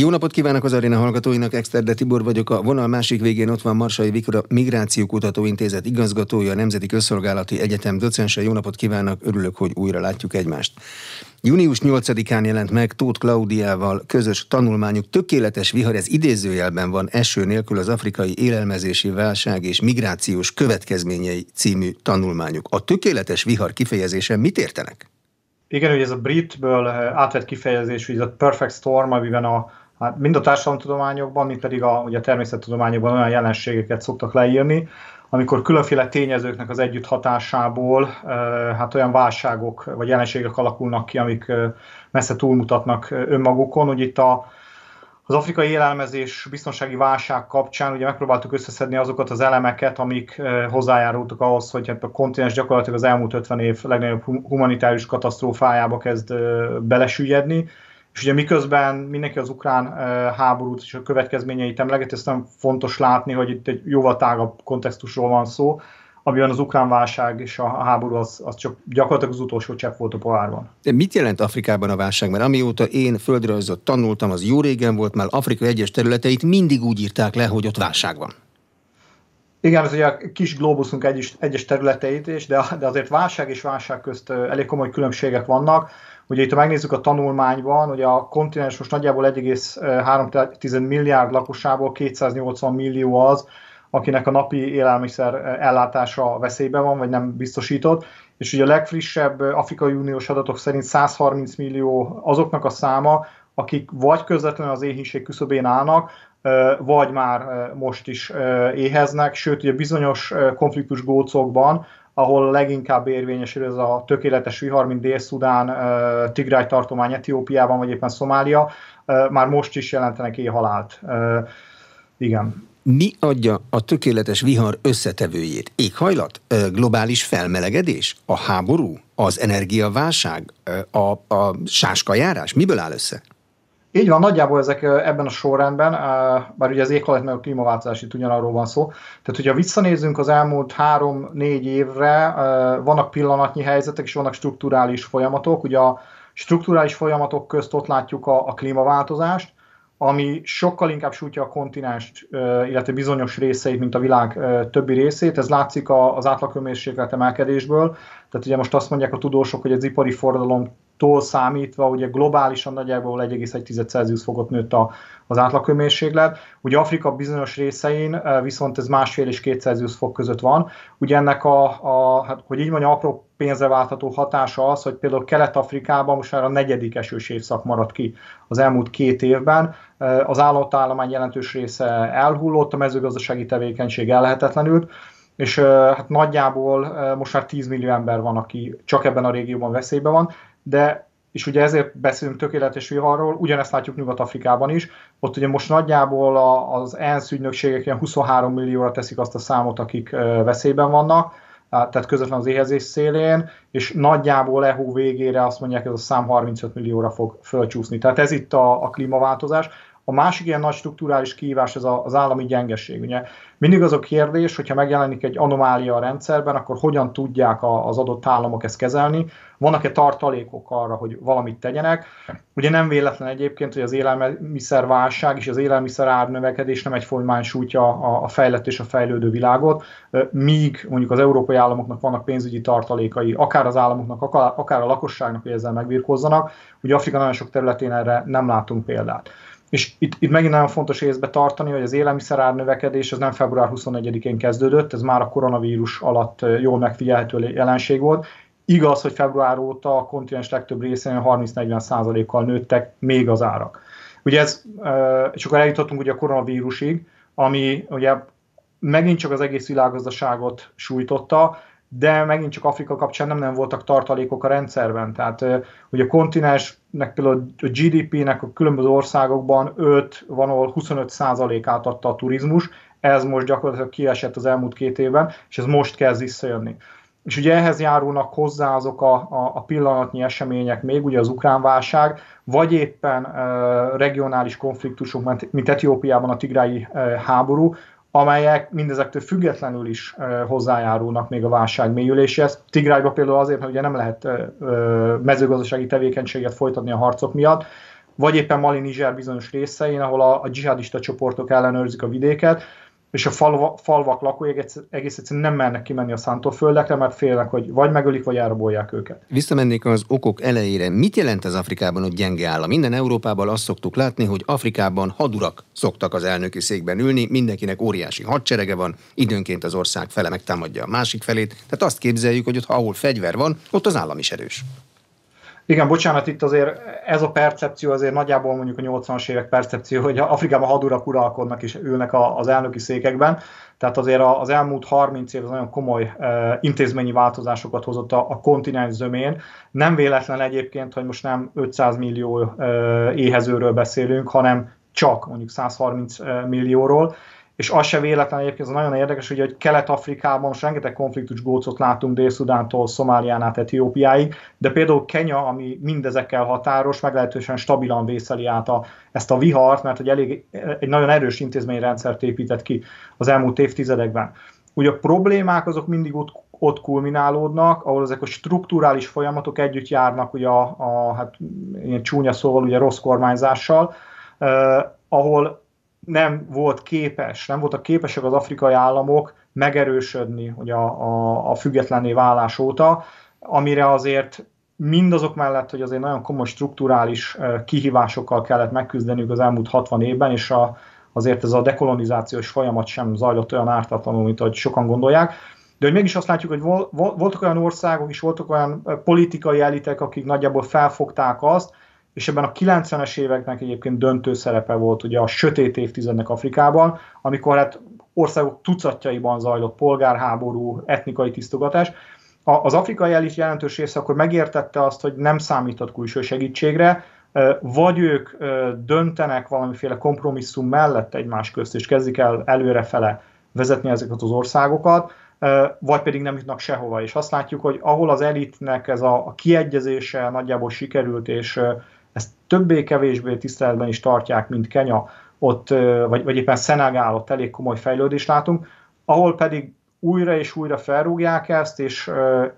Jó napot kívánok az aréna hallgatóinak, Exterde Tibor vagyok. A vonal másik végén ott van Marsai Viktor, a Migrációkutató Intézet igazgatója, a Nemzeti Közszolgálati Egyetem docense. Jó napot kívánok, örülök, hogy újra látjuk egymást. Június 8-án jelent meg Tóth Klaudiával közös tanulmányuk Tökéletes vihar, ez idézőjelben van eső nélkül az afrikai élelmezési válság és migrációs következményei című tanulmányuk. A tökéletes vihar kifejezése mit értenek? Igen, hogy ez a britből átvett kifejezés, hogy ez a perfect storm, amiben a hát mind a társadalomtudományokban, mind pedig a, ugye a természettudományokban olyan jelenségeket szoktak leírni, amikor különféle tényezőknek az együtt hatásából hát olyan válságok vagy jelenségek alakulnak ki, amik messze túlmutatnak önmagukon. Ugye itt a, az afrikai élelmezés biztonsági válság kapcsán ugye megpróbáltuk összeszedni azokat az elemeket, amik hozzájárultak ahhoz, hogy hát a kontinens gyakorlatilag az elmúlt 50 év legnagyobb humanitárius katasztrófájába kezd belesüllyedni és ugye miközben mindenki az ukrán háborút és a következményeit emleget, ezt nem fontos látni, hogy itt egy jóval tágabb kontextusról van szó, amiben az ukrán válság és a háború az, az csak gyakorlatilag az utolsó csepp volt a pohárban. De mit jelent Afrikában a válság? Mert amióta én földrajzot tanultam, az jó régen volt, már Afrika egyes területeit mindig úgy írták le, hogy ott válság van. Igen, ez ugye a kis globuszunk egyes, egyes területeit is, de, de azért válság és válság közt elég komoly különbségek vannak. Ugye itt, ha megnézzük a tanulmányban, hogy a kontinens most nagyjából 1,3 milliárd lakosából 280 millió az, akinek a napi élelmiszer ellátása veszélyben van, vagy nem biztosított. És ugye a legfrissebb Afrikai Uniós adatok szerint 130 millió azoknak a száma, akik vagy közvetlenül az éhínség küszöbén állnak, vagy már most is éheznek, sőt, ugye bizonyos konfliktus gócokban ahol leginkább érvényesül ez a tökéletes vihar, mint Dél-Szudán, Tigráj tartomány Etiópiában, vagy éppen Szomália, már most is jelentenek éjhalált. Igen. Mi adja a tökéletes vihar összetevőjét? Éghajlat? Globális felmelegedés? A háború? Az energiaválság? A, a sáskajárás? Miből áll össze? Így van, nagyjából ezek ebben a sorrendben, bár ugye az éghajlat meg a klímaváltozás itt ugyanarról van szó. Tehát, hogyha visszanézzünk az elmúlt három-négy évre, vannak pillanatnyi helyzetek és vannak strukturális folyamatok. Ugye a strukturális folyamatok közt ott látjuk a, a klímaváltozást, ami sokkal inkább sújtja a kontinenst, illetve bizonyos részeit, mint a világ többi részét. Ez látszik az átlaghőmérséklet emelkedésből. Tehát ugye most azt mondják a tudósok, hogy az ipari forradalom tól számítva ugye globálisan nagyjából 1,1 Celsius fokot nőtt a, az átlaghőmérséklet. Ugye Afrika bizonyos részein eh, viszont ez másfél és két Celsius fok között van. Ugye ennek a, a hát, hogy így mondja, apró pénzre váltható hatása az, hogy például Kelet-Afrikában most már a negyedik esős évszak maradt ki az elmúlt két évben. Eh, az állatállomány jelentős része elhullott, a mezőgazdasági tevékenység ellehetetlenült, és eh, hát nagyjából most már 10 millió ember van, aki csak ebben a régióban veszélyben van de és ugye ezért beszélünk tökéletes viharról, ugyanezt látjuk Nyugat-Afrikában is, ott ugye most nagyjából az ENSZ ügynökségek ilyen 23 millióra teszik azt a számot, akik veszélyben vannak, tehát közvetlen az éhezés szélén, és nagyjából EHO végére azt mondják, ez a szám 35 millióra fog fölcsúszni. Tehát ez itt a, a klímaváltozás. A másik ilyen nagy strukturális kihívás az az állami gyengeség. Ugye mindig az a kérdés, hogyha megjelenik egy anomália a rendszerben, akkor hogyan tudják az adott államok ezt kezelni, vannak-e tartalékok arra, hogy valamit tegyenek. Ugye nem véletlen egyébként, hogy az élelmiszerválság és az élelmiszer árnövekedés nem egyformán sújtja a fejlett és a fejlődő világot, míg mondjuk az európai államoknak vannak pénzügyi tartalékai, akár az államoknak, akár a lakosságnak, hogy ezzel megbírkozzanak. Ugye Afrika nagyon sok területén erre nem látunk példát. És itt, itt megint nagyon fontos észbe tartani, hogy az élelmiszerár növekedés az nem február 24-én kezdődött, ez már a koronavírus alatt jól megfigyelhető jelenség volt. Igaz, hogy február óta a kontinens legtöbb részén 30-40 százalékkal nőttek még az árak. Ugye ez, és akkor eljutottunk ugye a koronavírusig, ami ugye megint csak az egész világgazdaságot sújtotta, de megint csak Afrika kapcsán nem, nem voltak tartalékok a rendszerben. Tehát hogy a kontinensnek például a GDP-nek a különböző országokban 5, van ahol 25 át adta a turizmus, ez most gyakorlatilag kiesett az elmúlt két évben, és ez most kezd visszajönni. És ugye ehhez járulnak hozzá azok a, a, a pillanatnyi események még, ugye az ukrán válság, vagy éppen e, regionális konfliktusok, mint, mint Etiópiában a tigrái e, háború, amelyek mindezektől függetlenül is hozzájárulnak még a válság mélyüléséhez. Tigrájban például azért, mert ugye nem lehet mezőgazdasági tevékenységet folytatni a harcok miatt, vagy éppen Mali Niger bizonyos részein, ahol a, a dzsihadista csoportok ellenőrzik a vidéket, és a falva, falvak lakói egész, egész egyszerűen nem mernek kimenni a szántóföldekre, mert félnek, hogy vagy megölik, vagy elrabolják őket. Visszamennék az okok elejére. Mit jelent az Afrikában, hogy gyenge állam? Minden Európában azt szoktuk látni, hogy Afrikában hadurak szoktak az elnöki székben ülni, mindenkinek óriási hadserege van, időnként az ország fele megtámadja a másik felét. Tehát azt képzeljük, hogy ott, ahol fegyver van, ott az állam is erős. Igen, bocsánat, itt azért ez a percepció azért nagyjából mondjuk a 80-as évek percepció, hogy Afrikában hadurak uralkodnak és ülnek az elnöki székekben. Tehát azért az elmúlt 30 év az nagyon komoly intézményi változásokat hozott a, a kontinens zömén. Nem véletlen egyébként, hogy most nem 500 millió éhezőről beszélünk, hanem csak mondjuk 130 millióról és az se véletlen egyébként, ez nagyon érdekes, hogy, hogy Kelet-Afrikában most rengeteg konfliktus gócot látunk Dél-Szudántól, Szomálián át Etiópiáig, de például Kenya, ami mindezekkel határos, meglehetősen stabilan vészeli át a, ezt a vihart, mert hogy elég, egy nagyon erős intézményrendszert épített ki az elmúlt évtizedekben. Ugye a problémák azok mindig ott, ott kulminálódnak, ahol ezek a strukturális folyamatok együtt járnak ugye a, a hát ilyen csúnya szóval ugye rossz kormányzással, eh, ahol nem volt képes, nem voltak képesek az afrikai államok megerősödni ugye a, a, a függetlenné válás óta, amire azért mindazok mellett, hogy azért nagyon komoly strukturális kihívásokkal kellett megküzdeniük az elmúlt 60 évben, és a, azért ez a dekolonizációs folyamat sem zajlott olyan ártatlanul, mint ahogy sokan gondolják. De hogy mégis azt látjuk, hogy voltak olyan országok és voltak olyan politikai elitek, akik nagyjából felfogták azt, és ebben a 90-es éveknek egyébként döntő szerepe volt ugye a sötét évtizednek Afrikában, amikor hát országok tucatjaiban zajlott polgárháború, etnikai tisztogatás. Az afrikai elit jelentős része akkor megértette azt, hogy nem számított külső segítségre, vagy ők döntenek valamiféle kompromisszum mellett egymás közt, és kezdik el előrefele vezetni ezeket az országokat, vagy pedig nem jutnak sehova. És azt látjuk, hogy ahol az elitnek ez a, kiegyezése nagyjából sikerült, és többé-kevésbé tiszteletben is tartják, mint Kenya, ott, vagy, vagy éppen Szenegál, ott elég komoly fejlődést látunk, ahol pedig újra és újra felrúgják ezt, és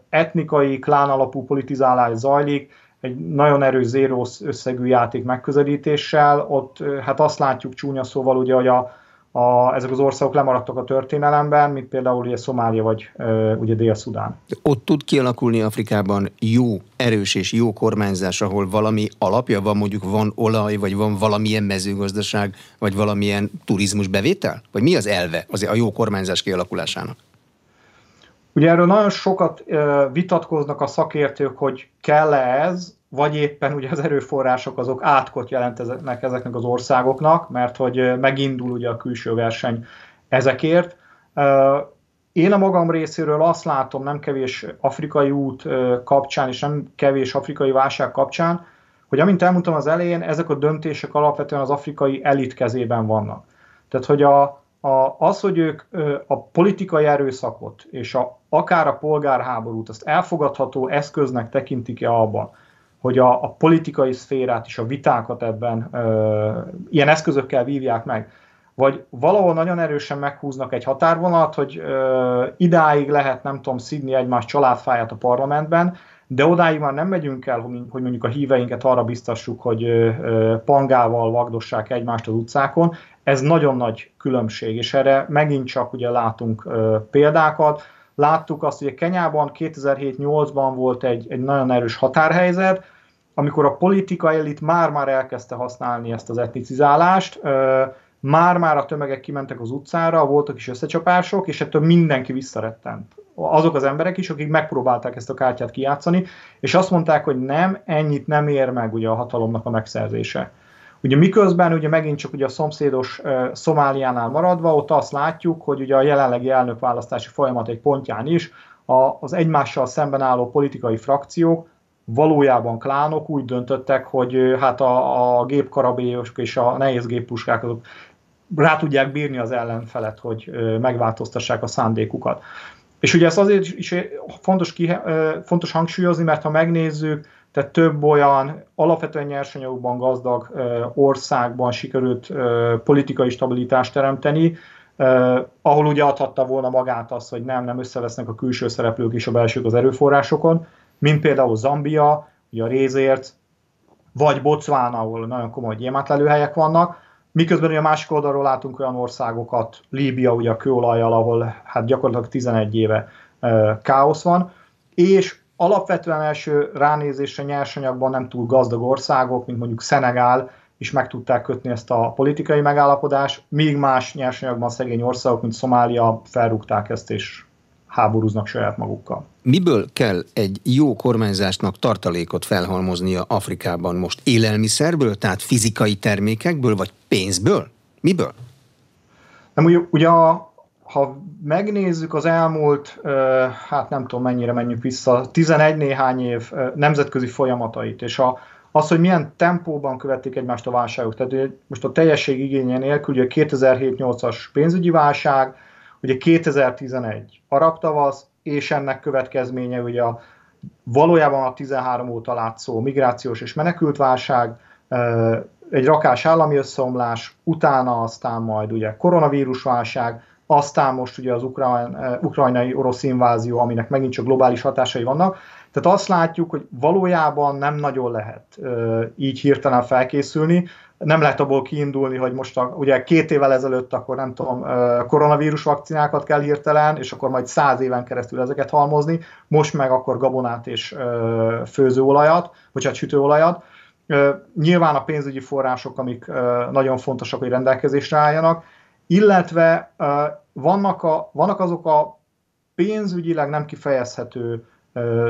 etnikai, klán alapú politizálás zajlik, egy nagyon erős zéros összegű játék megközelítéssel, ott hát azt látjuk csúnya szóval ugye, hogy a, a, ezek az országok lemaradtak a történelemben, mint például ugye Szomália vagy e, ugye Dél-Szudán. Ott tud kialakulni Afrikában jó, erős és jó kormányzás, ahol valami alapja van, mondjuk van olaj, vagy van valamilyen mezőgazdaság, vagy valamilyen turizmus bevétel? Vagy mi az elve az a jó kormányzás kialakulásának? Ugye erről nagyon sokat vitatkoznak a szakértők, hogy kell-e ez, vagy éppen ugye az erőforrások azok átkot jelentenek ezeknek az országoknak, mert hogy megindul ugye a külső verseny ezekért. Én a magam részéről azt látom nem kevés afrikai út kapcsán, és nem kevés afrikai válság kapcsán, hogy amint elmondtam az elején, ezek a döntések alapvetően az afrikai elit kezében vannak. Tehát, hogy a, a, az, hogy ők a politikai erőszakot és a, akár a polgárháborút azt elfogadható eszköznek tekintik-e abban, hogy a, a politikai szférát és a vitákat ebben ö, ilyen eszközökkel vívják meg, vagy valahol nagyon erősen meghúznak egy határvonalat, hogy ö, idáig lehet, nem tudom, szidni egymás családfáját a parlamentben, de odáig már nem megyünk el, hogy mondjuk a híveinket arra biztassuk, hogy pangával vagdossák egymást az utcákon. Ez nagyon nagy különbség, és erre megint csak ugye látunk példákat, Láttuk azt, hogy a Kenyában 2007-8-ban volt egy, egy nagyon erős határhelyzet, amikor a politika elit már-már elkezdte használni ezt az etnicizálást, már-már a tömegek kimentek az utcára, voltak is összecsapások, és ettől mindenki visszarettent. Azok az emberek is, akik megpróbálták ezt a kártyát kijátszani, és azt mondták, hogy nem, ennyit nem ér meg ugye a hatalomnak a megszerzése. Ugye miközben ugye megint csak ugye a szomszédos uh, Szomáliánál maradva, ott azt látjuk, hogy ugye a jelenlegi elnökválasztási folyamat egy pontján is a, az egymással szemben álló politikai frakciók valójában klánok úgy döntöttek, hogy hát a, a gépkarabélyosok és a nehéz géppuskák azok rá tudják bírni az ellenfelet, hogy megváltoztassák a szándékukat. És ugye ez azért is fontos, ki, fontos hangsúlyozni, mert ha megnézzük, tehát több olyan alapvetően nyersanyagokban gazdag országban sikerült politikai stabilitást teremteni, ahol ugye adhatta volna magát az, hogy nem, nem összevesznek a külső szereplők és a belsők az erőforrásokon, mint például Zambia, ugye a Rézért, vagy Botswana, ahol nagyon komoly gyémántlelőhelyek vannak, miközben a másik oldalról látunk olyan országokat, Líbia ugye a kőolajjal, ahol hát gyakorlatilag 11 éve káosz van, és alapvetően első ránézésre nyersanyagban nem túl gazdag országok, mint mondjuk Szenegál, is meg tudták kötni ezt a politikai megállapodást, míg más nyersanyagban szegény országok, mint Szomália felrúgták ezt, és háborúznak saját magukkal. Miből kell egy jó kormányzásnak tartalékot felhalmoznia Afrikában most? Élelmiszerből, tehát fizikai termékekből, vagy pénzből? Miből? Nem, ugye, ugye a, ha megnézzük az elmúlt, hát nem tudom mennyire menjünk vissza, 11 néhány év nemzetközi folyamatait, és a, az, hogy milyen tempóban követték egymást a válságok. Tehát most a teljesség igénye nélkül, ugye 2007-8-as pénzügyi válság, ugye 2011 arab tavasz, és ennek következménye ugye a, valójában a 13 óta látszó migrációs és menekült válság, egy rakás állami összeomlás, utána aztán majd ugye koronavírus válság, aztán most ugye az ukrán, ukrajnai orosz invázió, aminek megint csak globális hatásai vannak. Tehát azt látjuk, hogy valójában nem nagyon lehet így hirtelen felkészülni. Nem lehet abból kiindulni, hogy most a, ugye két évvel ezelőtt akkor nem tudom, koronavírus vakcinákat kell hirtelen, és akkor majd száz éven keresztül ezeket halmozni, most meg akkor gabonát és főzőolajat, vagy hát sütőolajat. Nyilván a pénzügyi források, amik nagyon fontosak, hogy rendelkezésre álljanak, illetve vannak, a, vannak azok a pénzügyileg nem kifejezhető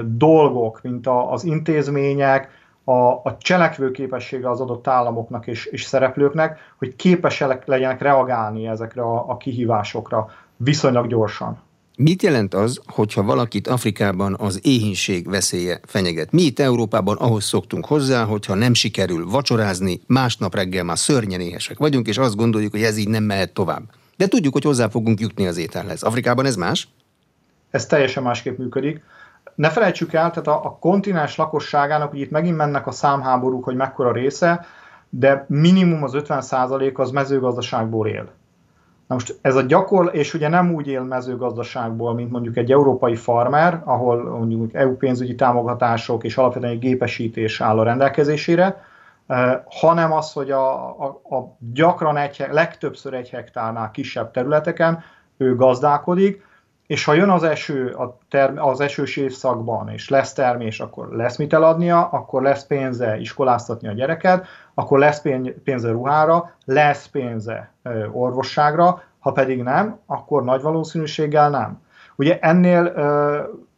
dolgok, mint a, az intézmények, a, a cselekvőképessége az adott államoknak és, és szereplőknek, hogy képesek legyenek reagálni ezekre a, a kihívásokra viszonylag gyorsan. Mit jelent az, hogyha valakit Afrikában az éhínség veszélye fenyeget? Mi itt Európában ahhoz szoktunk hozzá, hogyha nem sikerül vacsorázni, másnap reggel már szörnyen éhesek vagyunk, és azt gondoljuk, hogy ez így nem mehet tovább. De tudjuk, hogy hozzá fogunk jutni az ételhez. Afrikában ez más? Ez teljesen másképp működik ne felejtsük el, tehát a, a kontinens lakosságának, hogy itt megint mennek a számháborúk, hogy mekkora része, de minimum az 50% az mezőgazdaságból él. Na most ez a gyakor, és ugye nem úgy él mezőgazdaságból, mint mondjuk egy európai farmer, ahol mondjuk EU pénzügyi támogatások és alapvetően egy gépesítés áll a rendelkezésére, hanem az, hogy a, a, a gyakran egy, legtöbbször egy hektárnál kisebb területeken ő gazdálkodik, és ha jön az eső a term- az esős évszakban, és lesz termés, akkor lesz mit eladnia, akkor lesz pénze iskoláztatni a gyereket, akkor lesz pénze ruhára, lesz pénze orvosságra, ha pedig nem, akkor nagy valószínűséggel nem. Ugye ennél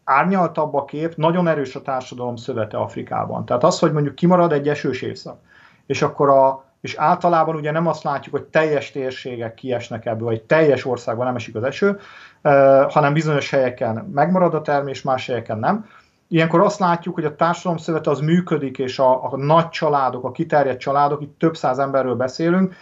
árnyaltabb a kép, nagyon erős a társadalom szövete Afrikában. Tehát az, hogy mondjuk kimarad egy esős évszak, és akkor a, és általában ugye nem azt látjuk, hogy teljes térségek kiesnek ebből, vagy teljes országban nem esik az eső, hanem bizonyos helyeken megmarad a termés, más helyeken nem. Ilyenkor azt látjuk, hogy a társadalom szövete az működik, és a, a nagy családok, a kiterjedt családok, itt több száz emberről beszélünk,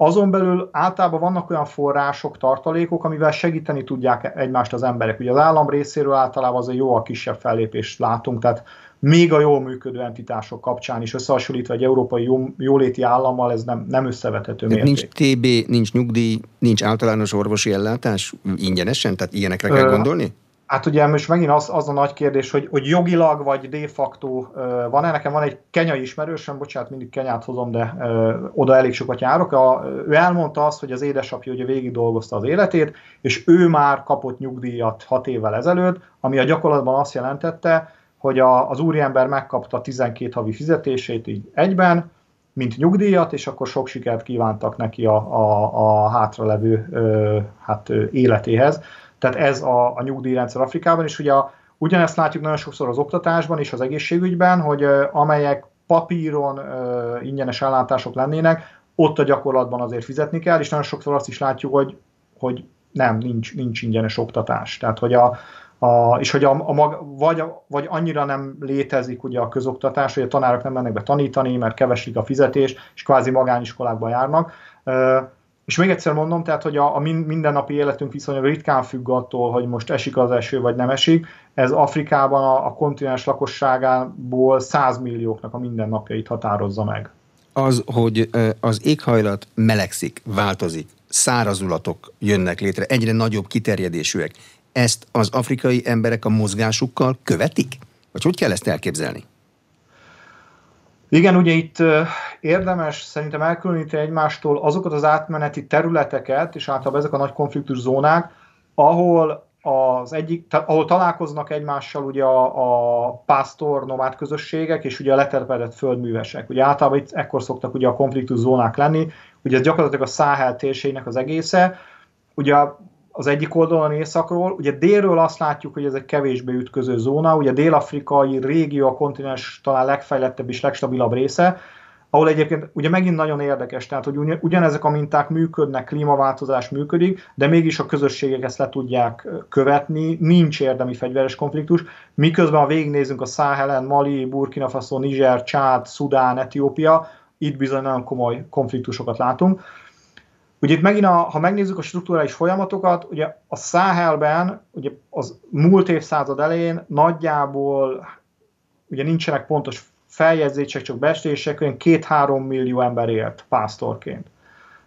azon belül általában vannak olyan források, tartalékok, amivel segíteni tudják egymást az emberek. Ugye az állam részéről általában azért jó a kisebb fellépést látunk, tehát még a jól működő entitások kapcsán is összehasonlítva egy európai jó, jóléti állammal ez nem, nem összevethető mérték. Nincs TB, nincs nyugdíj, nincs általános orvosi ellátás ingyenesen? Tehát ilyenekre kell gondolni? Hát ugye most megint az, az a nagy kérdés, hogy, hogy jogilag vagy de facto van-e. Nekem van egy kenyai ismerősöm, bocsánat, mindig Kenyát hozom, de ö, oda elég sokat járok. A, ő elmondta azt, hogy az édesapja ugye végig dolgozta az életét, és ő már kapott nyugdíjat hat évvel ezelőtt, ami a gyakorlatban azt jelentette, hogy a, az úriember megkapta 12 havi fizetését így egyben, mint nyugdíjat, és akkor sok sikert kívántak neki a, a, a hátralevő ö, hát, életéhez. Tehát ez a, a nyugdíjrendszer Afrikában, és ugye a, ugyanezt látjuk nagyon sokszor az oktatásban és az egészségügyben, hogy ö, amelyek papíron ö, ingyenes ellátások lennének, ott a gyakorlatban azért fizetni kell, és nagyon sokszor azt is látjuk, hogy, hogy nem, nincs, nincs ingyenes oktatás. Tehát, hogy a, a, és hogy a, a mag, vagy, vagy annyira nem létezik ugye a közoktatás, hogy a tanárok nem mennek be tanítani, mert kevesik a fizetés, és kvázi magániskolákba járnak. És még egyszer mondom, tehát, hogy a, a mindennapi életünk viszonylag ritkán függ attól, hogy most esik az eső, vagy nem esik. Ez Afrikában a, a kontinens lakosságából 100 millióknak a mindennapjait határozza meg. Az, hogy az éghajlat melegszik, változik, szárazulatok jönnek létre, egyre nagyobb kiterjedésűek ezt az afrikai emberek a mozgásukkal követik? Vagy hogy kell ezt elképzelni? Igen, ugye itt érdemes szerintem elkülöníteni egymástól azokat az átmeneti területeket, és általában ezek a nagy konfliktus zónák, ahol az egyik, tehát, ahol találkoznak egymással ugye a, a pásztor nomád közösségek, és ugye a letelepedett földművesek. Ugye általában itt ekkor szoktak ugye a konfliktus zónák lenni, ugye ez gyakorlatilag a Száhel térségnek az egésze. Ugye az egyik oldalon északról, ugye délről azt látjuk, hogy ez egy kevésbé ütköző zóna, ugye dél-afrikai régió a kontinens talán legfejlettebb és legstabilabb része, ahol egyébként ugye megint nagyon érdekes, tehát hogy ugyanezek a minták működnek, klímaváltozás működik, de mégis a közösségek ezt le tudják követni, nincs érdemi fegyveres konfliktus, miközben ha végignézünk a Száhelen, Mali, Burkina Faso, Niger, Csád, Szudán, Etiópia, itt bizony nagyon komoly konfliktusokat látunk. Ugye itt megint, a, ha megnézzük a strukturális folyamatokat, ugye a Száhelben, ugye az múlt évszázad elején nagyjából ugye nincsenek pontos feljegyzések, csak bestések, olyan két-három millió ember élt pásztorként.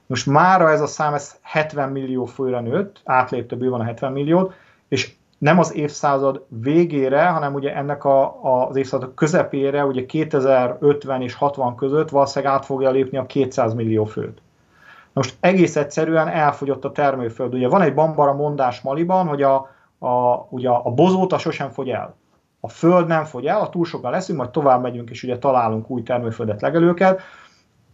Most mára ez a szám ez 70 millió főre nőtt, átlépte bőven a 70 milliót, és nem az évszázad végére, hanem ugye ennek a, az évszázad közepére, ugye 2050 és 60 között valószínűleg át fogja lépni a 200 millió főt. Most egész egyszerűen elfogyott a termőföld. Ugye van egy bambara mondás Maliban, hogy a, a, ugye a bozóta sosem fogy el a föld nem fogy el, a túl sokan leszünk, majd tovább megyünk, és ugye találunk új termőföldet, legelőket.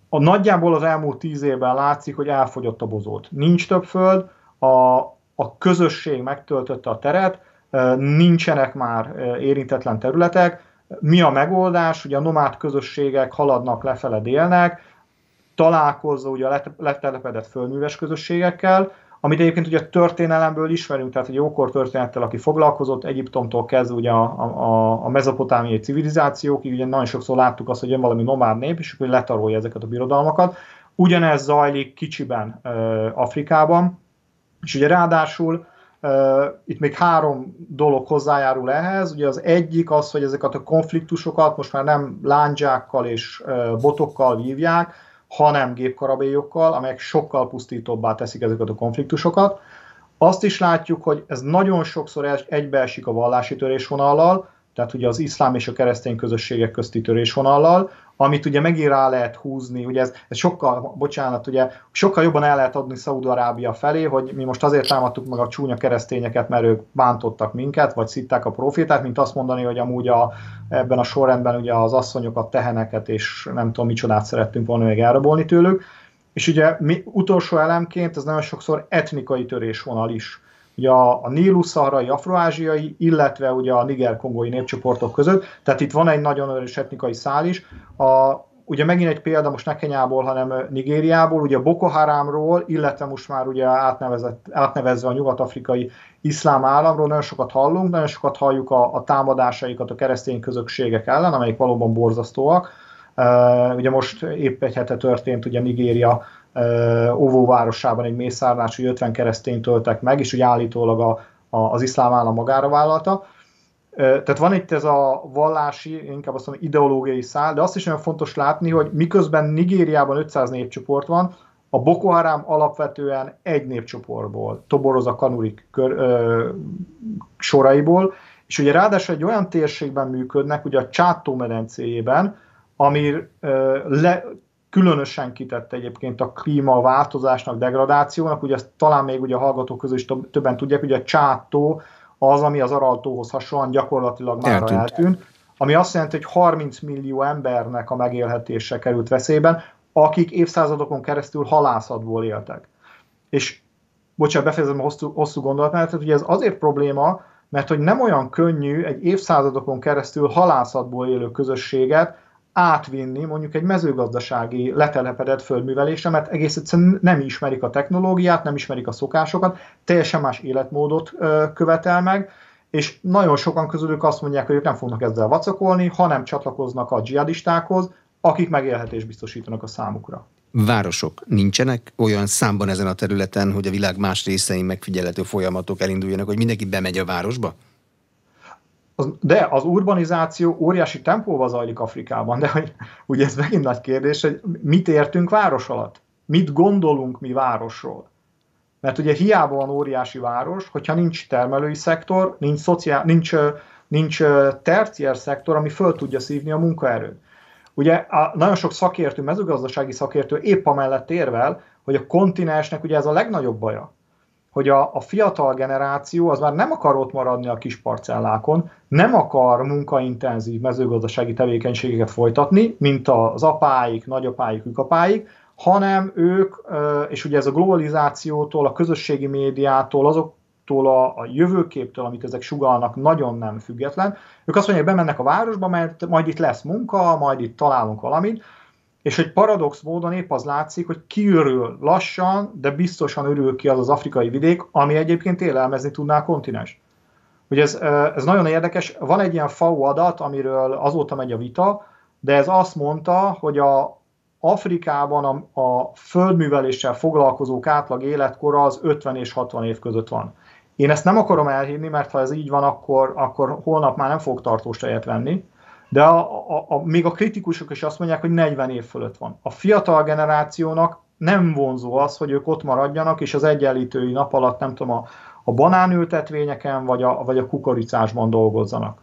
A nagyjából az elmúlt tíz évben látszik, hogy elfogyott a bozót. Nincs több föld, a, a közösség megtöltötte a teret, nincsenek már érintetlen területek. Mi a megoldás? Ugye a nomád közösségek haladnak lefele délnek, találkozza ugye a letelepedett földműves közösségekkel, amit egyébként ugye a történelemből ismerünk, tehát egy jókor történettel, aki foglalkozott, Egyiptomtól kezdve ugye a, a, a mezopotámiai civilizációkig, ugye nagyon sokszor láttuk azt, hogy jön valami nomád nép, és akkor letarolja ezeket a birodalmakat. Ugyanez zajlik kicsiben uh, Afrikában, és ugye ráadásul uh, itt még három dolog hozzájárul ehhez. Ugye az egyik az, hogy ezeket a konfliktusokat most már nem lándzsákkal és uh, botokkal vívják, hanem gépkarabélyokkal, amelyek sokkal pusztítóbbá teszik ezeket a konfliktusokat. Azt is látjuk, hogy ez nagyon sokszor egybeesik a vallási törésvonallal, tehát ugye az iszlám és a keresztény közösségek közti törésvonallal, amit ugye megint rá lehet húzni, ugye ez, ez sokkal, bocsánat, ugye sokkal jobban el lehet adni Szaúd-Arábia felé, hogy mi most azért támadtuk meg a csúnya keresztényeket, mert ők bántottak minket, vagy szitták a profétát, mint azt mondani, hogy amúgy a, ebben a sorrendben ugye az asszonyokat, teheneket és nem tudom micsodát szerettünk volna még elrabolni tőlük. És ugye mi, utolsó elemként ez nagyon sokszor etnikai törésvonal is ugye a, a Nílusz-szaharai afroázsiai, illetve ugye a niger-kongói népcsoportok között, tehát itt van egy nagyon erős etnikai szál is. A, ugye megint egy példa most ne Kenyából, hanem Nigériából, ugye Boko Haramról, illetve most már ugye átnevezve a nyugat-afrikai iszlám államról nagyon sokat hallunk, nagyon sokat halljuk a, a támadásaikat a keresztény közösségek ellen, amelyek valóban borzasztóak. Uh, ugye most épp egy hete történt ugye Nigéria óvóvárosában egy mészárlás, hogy 50 keresztényt töltek meg, és hogy állítólag a, a, az iszlám állam magára vállalta. Tehát van itt ez a vallási, inkább azt mondom, ideológiai szál, de azt is nagyon fontos látni, hogy miközben Nigériában 500 népcsoport van, a Boko Haram alapvetően egy népcsoportból, toboroz a kanurik kör, ö, soraiból, és ugye ráadásul egy olyan térségben működnek, ugye a Csátó medencéjében, ami le, különösen kitett egyébként a klímaváltozásnak, degradációnak, ugye ezt talán még ugye a hallgatók közül is többen tudják, hogy a csátó az, ami az araltóhoz hasonlóan gyakorlatilag már eltűnt. eltűnt, ami azt jelenti, hogy 30 millió embernek a megélhetése került veszélyben, akik évszázadokon keresztül halászatból éltek. És bocsánat, befejezem a hosszú, hosszú gondolatmenetet, hogy ez azért probléma, mert hogy nem olyan könnyű egy évszázadokon keresztül halászatból élő közösséget átvinni mondjuk egy mezőgazdasági letelepedett földművelésre, mert egész egyszerűen nem ismerik a technológiát, nem ismerik a szokásokat, teljesen más életmódot követel meg, és nagyon sokan közülük azt mondják, hogy ők nem fognak ezzel vacakolni, hanem csatlakoznak a dzsihadistákhoz, akik megélhetést biztosítanak a számukra. Városok nincsenek olyan számban ezen a területen, hogy a világ más részein megfigyelhető folyamatok elinduljanak, hogy mindenki bemegy a városba? De az urbanizáció óriási tempóval zajlik Afrikában, de hogy, ugye ez megint nagy kérdés, hogy mit értünk város alatt? Mit gondolunk mi városról? Mert ugye hiába van óriási város, hogyha nincs termelői szektor, nincs, szociál, nincs, nincs terciár szektor, ami föl tudja szívni a munkaerőt. Ugye a, nagyon sok szakértő, mezőgazdasági szakértő épp amellett érvel, hogy a kontinensnek ugye ez a legnagyobb baja, hogy a, a fiatal generáció az már nem akar ott maradni a kis parcellákon, nem akar munkaintenzív mezőgazdasági tevékenységeket folytatni, mint az apáik, nagyapáik, ükapáik, hanem ők, és ugye ez a globalizációtól, a közösségi médiától, azoktól a, a jövőképtől, amit ezek sugalnak, nagyon nem független. Ők azt mondják, bemennek a városba, mert majd itt lesz munka, majd itt találunk valamit, és hogy paradox módon épp az látszik, hogy kiürül lassan, de biztosan örül ki az az afrikai vidék, ami egyébként élelmezni tudná a kontinens. Ugye ez, ez nagyon érdekes, van egy ilyen FAO adat, amiről azóta megy a vita, de ez azt mondta, hogy a Afrikában a, a földműveléssel foglalkozók átlag életkora az 50 és 60 év között van. Én ezt nem akarom elhinni, mert ha ez így van, akkor, akkor holnap már nem fog tartós tejet venni, de a, a, a, még a kritikusok is azt mondják, hogy 40 év fölött van. A fiatal generációnak nem vonzó az, hogy ők ott maradjanak, és az egyenlítői nap alatt nem tudom, a, a banánültetvényeken vagy a, vagy a kukoricásban dolgozzanak.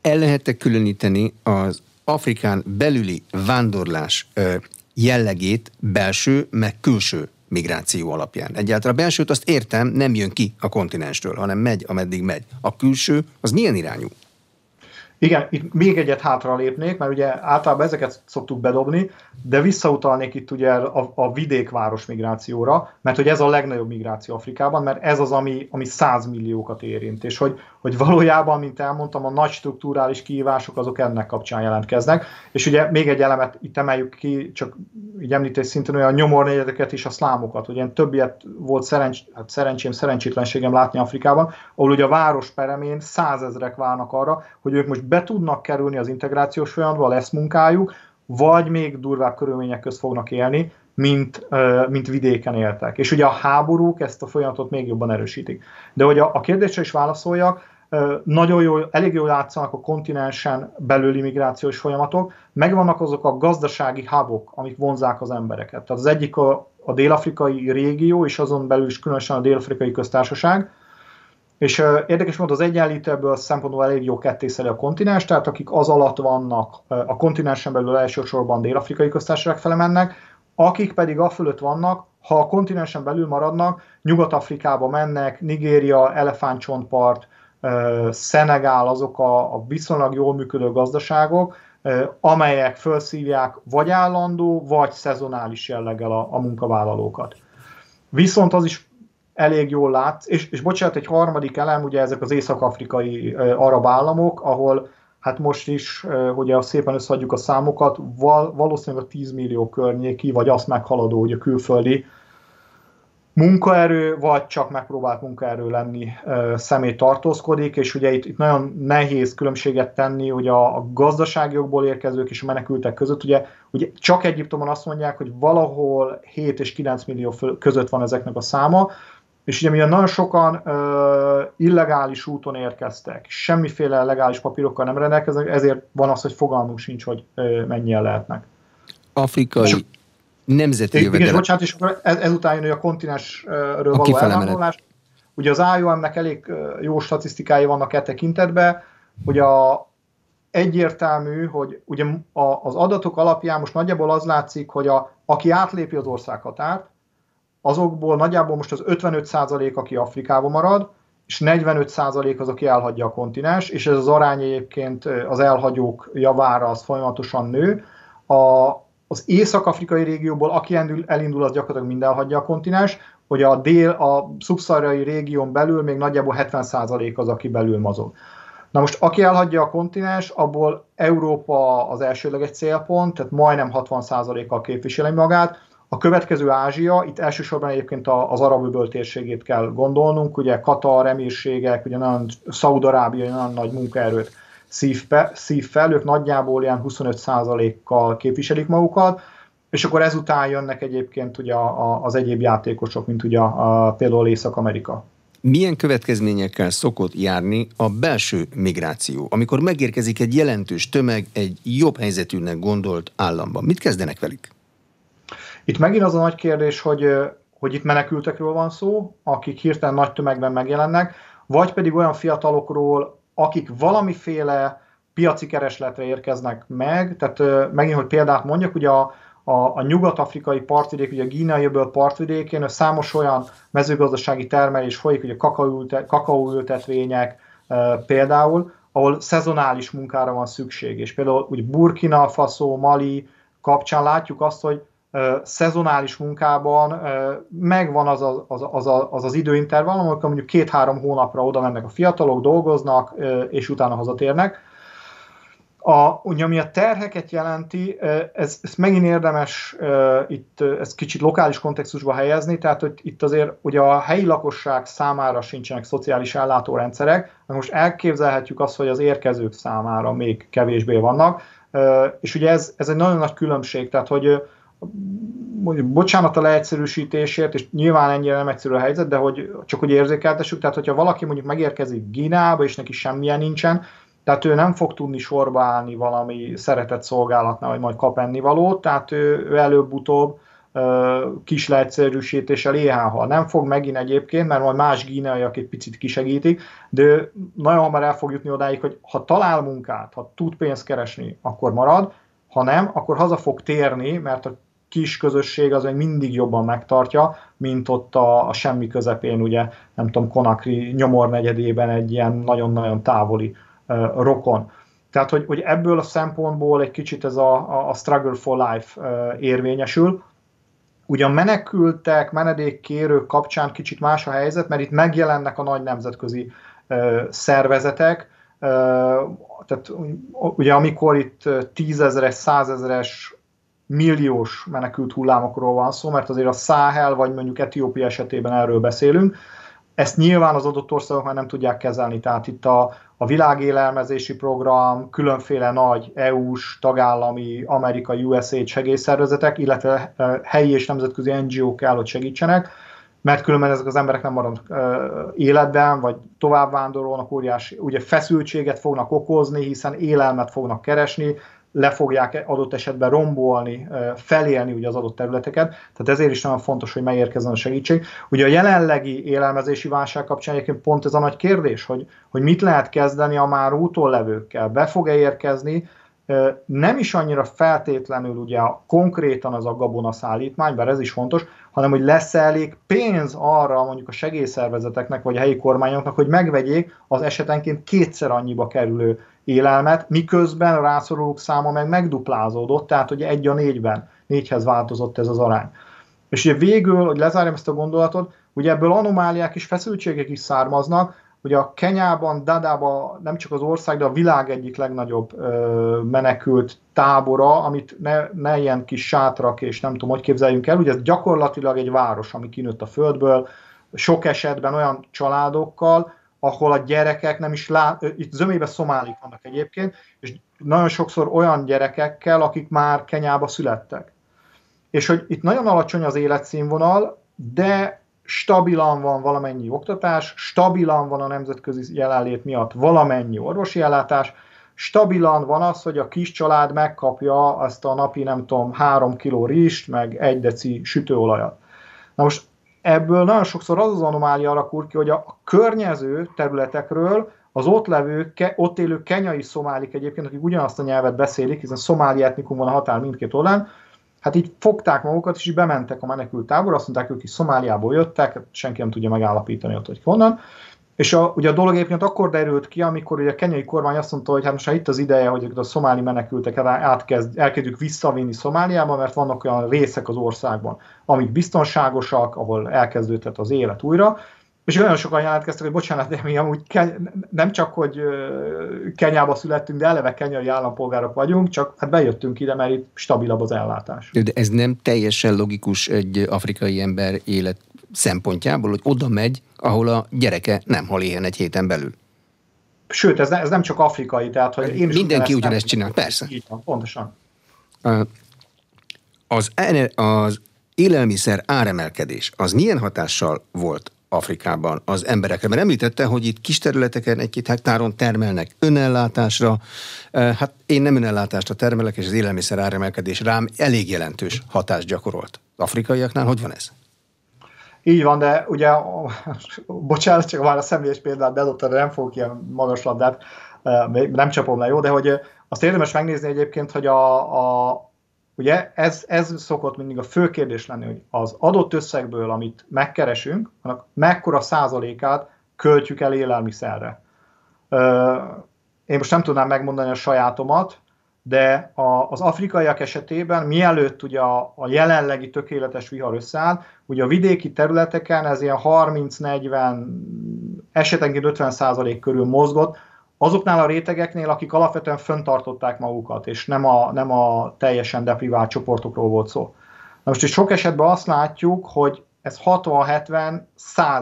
El lehettek különíteni az Afrikán belüli vándorlás jellegét belső, meg külső migráció alapján. Egyáltalán a belsőt azt értem, nem jön ki a kontinensről, hanem megy, ameddig megy. A külső, az milyen irányú? Igen, itt még egyet hátra lépnék, mert ugye általában ezeket szoktuk bedobni, de visszautalnék itt ugye a, a vidékváros migrációra, mert hogy ez a legnagyobb migráció Afrikában, mert ez az, ami, ami 100 milliókat érint, és hogy, hogy valójában, mint elmondtam, a nagy struktúrális kihívások azok ennek kapcsán jelentkeznek, és ugye még egy elemet itt emeljük ki, csak így említés szinten olyan nyomornégyedeket és a szlámokat, ugye több ilyet volt szerencs, hát szerencsém, szerencsétlenségem látni Afrikában, ahol ugye a város peremén százezrek várnak arra, hogy ők most be tudnak kerülni az integrációs folyamatba, lesz munkájuk, vagy még durvább körülmények közt fognak élni, mint, mint vidéken éltek. És ugye a háborúk ezt a folyamatot még jobban erősítik. De hogy a, a kérdésre is válaszoljak, nagyon jól, elég jól látszanak a kontinensen belüli migrációs folyamatok, megvannak azok a gazdasági hubok, amik vonzák az embereket. Tehát az egyik a, a dél-afrikai régió, és azon belül is különösen a dél-afrikai köztársaság, és uh, érdekes módon az egyenlítő ebből a szempontból elég jó kettészeli a kontinens, tehát akik az alatt vannak, a kontinensen belül elsősorban dél-afrikai köztársaság fele mennek, akik pedig a fölött vannak, ha a kontinensen belül maradnak, Nyugat-Afrikába mennek, Nigéria, Elefántcsontpart, Szenegál, azok a, a viszonylag jól működő gazdaságok, amelyek felszívják vagy állandó, vagy szezonális jelleggel a, a munkavállalókat. Viszont az is elég jól látsz, és, és bocsánat, egy harmadik elem, ugye ezek az észak-afrikai arab államok, ahol hát most is, hogy szépen összeadjuk a számokat, val, valószínűleg a 10 millió környéki, vagy azt meghaladó, hogy a külföldi munkaerő, vagy csak megpróbált munkaerő lenni személy tartózkodik, és ugye itt, itt nagyon nehéz különbséget tenni ugye a, a gazdaságiokból érkezők és a menekültek között. Ugye, ugye csak Egyiptomon azt mondják, hogy valahol 7 és 9 millió között van ezeknek a száma, és ugye mivel nagyon sokan ö, illegális úton érkeztek, semmiféle legális papírokkal nem rendelkeznek, ezért van az, hogy fogalmunk sincs, hogy ö, mennyien lehetnek. Afrikai és, nemzeti jövedelem. És bocsánat, és akkor ez, ezután jön a kontinensről való elvándorlás. Ugye az IOM-nek elég jó statisztikái vannak e tekintetben, hogy a, egyértelmű, hogy ugye az adatok alapján most nagyjából az látszik, hogy a, aki átlépi az országhatárt, azokból nagyjából most az 55% aki Afrikában marad, és 45% az, aki elhagyja a kontinens, és ez az arány egyébként az elhagyók javára az folyamatosan nő. A, az észak-afrikai régióból, aki elindul, az gyakorlatilag mind elhagyja a kontinens, hogy a dél, a szubszarai régión belül még nagyjából 70% az, aki belül mozog. Na most, aki elhagyja a kontinens, abból Európa az elsőleges célpont, tehát majdnem 60%-kal képviseli magát, a következő Ázsia, itt elsősorban egyébként az arab öböl térségét kell gondolnunk, ugye Katar, emírségek, ugye nagyon Szaudarábia nagyon nagy munkaerőt szív, be, szív fel, ők nagyjából ilyen 25%-kal képviselik magukat, és akkor ezután jönnek egyébként ugye az egyéb játékosok, mint ugye a, a, például Észak-Amerika. Milyen következményekkel szokott járni a belső migráció, amikor megérkezik egy jelentős tömeg egy jobb helyzetűnek gondolt államban? Mit kezdenek velük? Itt megint az a nagy kérdés, hogy, hogy itt menekültekről van szó, akik hirtelen nagy tömegben megjelennek, vagy pedig olyan fiatalokról, akik valamiféle piaci keresletre érkeznek meg, tehát megint, hogy példát mondjak, ugye a, a, a nyugat-afrikai partvidék, ugye a Gíneai-öböl partvidékén számos olyan mezőgazdasági termelés folyik, ugye kakaóültetvények például, ahol szezonális munkára van szükség, és például ugye Burkina Faso, Mali kapcsán látjuk azt, hogy szezonális munkában megvan az az, az, az, az, az időintervallum, amikor mondjuk két-három hónapra oda mennek a fiatalok, dolgoznak, és utána hazatérnek. A, ugye, ami a terheket jelenti, ez, ez megint érdemes itt ezt kicsit lokális kontextusba helyezni, tehát hogy itt azért ugye a helyi lakosság számára sincsenek szociális ellátórendszerek, most elképzelhetjük azt, hogy az érkezők számára még kevésbé vannak, és ugye ez, ez egy nagyon nagy különbség, tehát hogy mondjuk, bocsánat a leegyszerűsítésért, és nyilván ennyire nem egyszerű a helyzet, de hogy csak hogy érzékeltessük, tehát hogyha valaki mondjuk megérkezik Ginába, és neki semmilyen nincsen, tehát ő nem fog tudni sorba állni valami szeretett szolgálatnál, hogy majd kap ennivalót, tehát ő, ő előbb-utóbb kis leegyszerűsítéssel éhen hal. Nem fog megint egyébként, mert majd más gíneaiak egy picit kisegítik, de ő nagyon hamar el fog jutni odáig, hogy ha talál munkát, ha tud pénzt keresni, akkor marad, ha nem, akkor haza fog térni, mert a kis közösség az még mindig jobban megtartja, mint ott a, a semmi közepén, ugye, nem tudom, Konakri nyomor negyedében egy ilyen nagyon-nagyon távoli uh, rokon. Tehát, hogy, hogy ebből a szempontból egy kicsit ez a, a struggle for life uh, érvényesül. Ugye a menekültek, menedékkérők kapcsán kicsit más a helyzet, mert itt megjelennek a nagy nemzetközi uh, szervezetek, uh, tehát ugye amikor itt tízezeres, százezeres milliós menekült hullámokról van szó, mert azért a Száhel vagy mondjuk Etiópia esetében erről beszélünk. Ezt nyilván az adott országok már nem tudják kezelni, tehát itt a, a világélelmezési program, különféle nagy EU-s, tagállami, amerikai, USA segélyszervezetek, illetve eh, helyi és nemzetközi NGO-k kell, hogy segítsenek, mert különben ezek az emberek nem maradnak uh, életben, vagy tovább vándorolnak, óriási ugye feszültséget fognak okozni, hiszen élelmet fognak keresni, le fogják adott esetben rombolni, felélni ugye az adott területeket, tehát ezért is nagyon fontos, hogy megérkezzen a segítség. Ugye a jelenlegi élelmezési válság kapcsán egyébként pont ez a nagy kérdés, hogy, hogy mit lehet kezdeni a már úton levőkkel, be fog-e érkezni, nem is annyira feltétlenül ugye konkrétan az a gabona szállítmány, bár ez is fontos, hanem hogy lesz elég pénz arra mondjuk a segélyszervezeteknek vagy a helyi kormányoknak, hogy megvegyék az esetenként kétszer annyiba kerülő élelmet, miközben a rászorulók száma meg megduplázódott, tehát ugye egy a négyben, négyhez változott ez az arány. És ugye végül, hogy lezárjam ezt a gondolatot, ugye ebből anomáliák és feszültségek is származnak, Ugye a Kenyában, Dadában nem csak az ország, de a világ egyik legnagyobb ö, menekült tábora, amit ne, ne ilyen kis sátrak és nem tudom, hogy képzeljünk el. Ugye ez gyakorlatilag egy város, ami kinőtt a földből, sok esetben olyan családokkal, ahol a gyerekek nem is lát, itt zömébe szomálik vannak egyébként, és nagyon sokszor olyan gyerekekkel, akik már Kenyába születtek. És hogy itt nagyon alacsony az életszínvonal, de stabilan van valamennyi oktatás, stabilan van a nemzetközi jelenlét miatt valamennyi orvosi ellátás, stabilan van az, hogy a kis család megkapja azt a napi, nem tudom, három kiló rizst, meg egy deci sütőolajat. Na most ebből nagyon sokszor az az anomália alakul ki, hogy a környező területekről az ott levő, ott élő kenyai szomálik egyébként, akik ugyanazt a nyelvet beszélik, hiszen szomáli etnikum van a határ mindkét oldalán, hát így fogták magukat, és így bementek a menekült tábor, azt mondták, ők is Szomáliából jöttek, senki nem tudja megállapítani ott, hogy honnan. És a, ugye a dolog egyébként akkor derült ki, amikor ugye a kenyai kormány azt mondta, hogy hát most itt az ideje, hogy a szomáli menekülteket átkezd, elkezdjük visszavinni Szomáliába, mert vannak olyan részek az országban, amik biztonságosak, ahol elkezdődhet az élet újra, és nagyon sokan jelentkeztek, hogy bocsánat, de mi amúgy nem csak, hogy Kenyába születtünk, de eleve kenyai állampolgárok vagyunk, csak hát bejöttünk ide, mert itt stabilabb az ellátás. De ez nem teljesen logikus egy afrikai ember élet szempontjából, hogy oda megy, ahol a gyereke nem hal éhen egy héten belül. Sőt, ez, ne, ez nem csak afrikai, tehát hogy én is Mindenki ugyanezt csinál, persze. Így van, pontosan. Az, az élelmiszer áremelkedés, az milyen hatással volt Afrikában az emberekre. Mert említette, hogy itt kis területeken, egy-két hektáron termelnek önellátásra. Hát én nem önellátásra termelek, és az élelmiszer áremelkedés rám elég jelentős hatást gyakorolt. Afrikaiaknál hogy van ez? Így van, de ugye, bocsánat, csak már a személyes példát bedobta, de nem fogok ilyen magas labdát. nem csapom le, jó, de hogy azt érdemes megnézni egyébként, hogy a, a ugye ez, ez szokott mindig a fő kérdés lenni, hogy az adott összegből, amit megkeresünk, annak mekkora százalékát költjük el élelmiszerre. Én most nem tudnám megmondani a sajátomat, de a, az afrikaiak esetében, mielőtt ugye a, a jelenlegi tökéletes vihar összeáll, ugye a vidéki területeken ez ilyen 30-40, esetenként 50 százalék körül mozgott, azoknál a rétegeknél, akik alapvetően föntartották magukat, és nem a, nem a teljesen deprivált csoportokról volt szó. Na most is sok esetben azt látjuk, hogy ez 60-70-100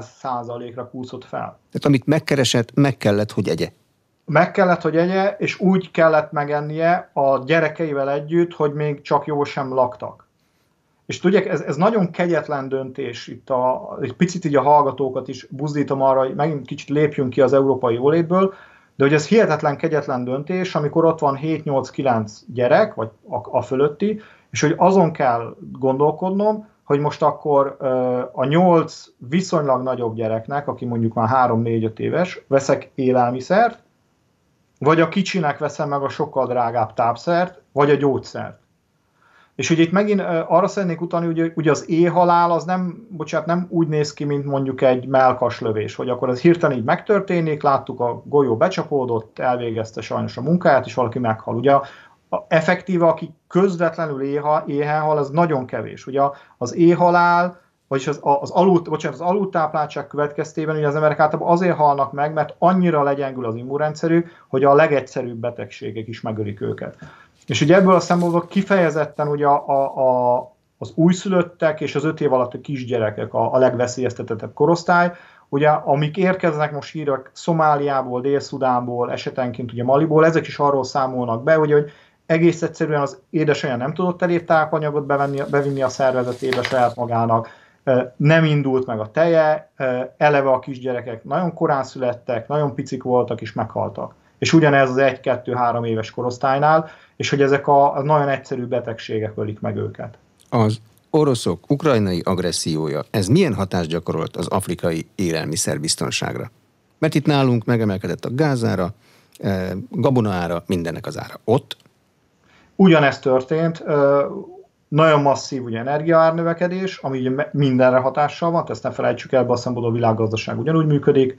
százalékra kúszott fel. Tehát amit megkeresett, meg kellett, hogy egye meg kellett, hogy egye, és úgy kellett megennie a gyerekeivel együtt, hogy még csak jól sem laktak. És tudják, ez, ez nagyon kegyetlen döntés, itt a, egy picit így a hallgatókat is buzdítom arra, hogy megint kicsit lépjünk ki az európai jólétből, de hogy ez hihetetlen kegyetlen döntés, amikor ott van 7-8-9 gyerek, vagy a, a fölötti, és hogy azon kell gondolkodnom, hogy most akkor a 8 viszonylag nagyobb gyereknek, aki mondjuk már 3-4-5 éves, veszek élelmiszert, vagy a kicsinek veszem meg a sokkal drágább tápszert, vagy a gyógyszert. És ugye itt megint arra szeretnék utalni, hogy ugye az éhalál az nem, bocsánat, nem úgy néz ki, mint mondjuk egy melkas lövés, hogy akkor ez hirtelen így megtörténik, láttuk a golyó becsapódott, elvégezte sajnos a munkáját, és valaki meghal. Ugye a, a effektíve, aki közvetlenül éha, éhen hal, az nagyon kevés. Ugye az éhalál vagyis az, az, alul, bocsánat, az alultápláltság következtében ugye az emberek általában azért halnak meg, mert annyira legyengül az immunrendszerük, hogy a legegyszerűbb betegségek is megölik őket. És ugye ebből a szempontból kifejezetten ugye a, a, a, az újszülöttek és az öt év alatt a kisgyerekek a, a legveszélyeztetettebb korosztály, ugye amik érkeznek most hírek Szomáliából, Dél-Szudánból, esetenként ugye Maliból, ezek is arról számolnak be, ugye, hogy egész egyszerűen az édesanyja nem tudott elég tápanyagot bevenni, bevinni a szervezetébe saját magának, nem indult meg a teje, eleve a kisgyerekek nagyon korán születtek, nagyon picik voltak és meghaltak. És ugyanez az 1-2-3 éves korosztálynál, és hogy ezek a, nagyon egyszerű betegségek ölik meg őket. Az oroszok ukrajnai agressziója, ez milyen hatást gyakorolt az afrikai élelmiszerbiztonságra? Mert itt nálunk megemelkedett a gázára, gabonaára, mindennek az ára. Ott? Ugyanezt történt nagyon masszív ugye, energiaárnövekedés, ami ugye mindenre hatással van, ezt ne felejtsük el, a szempontból a világgazdaság ugyanúgy működik,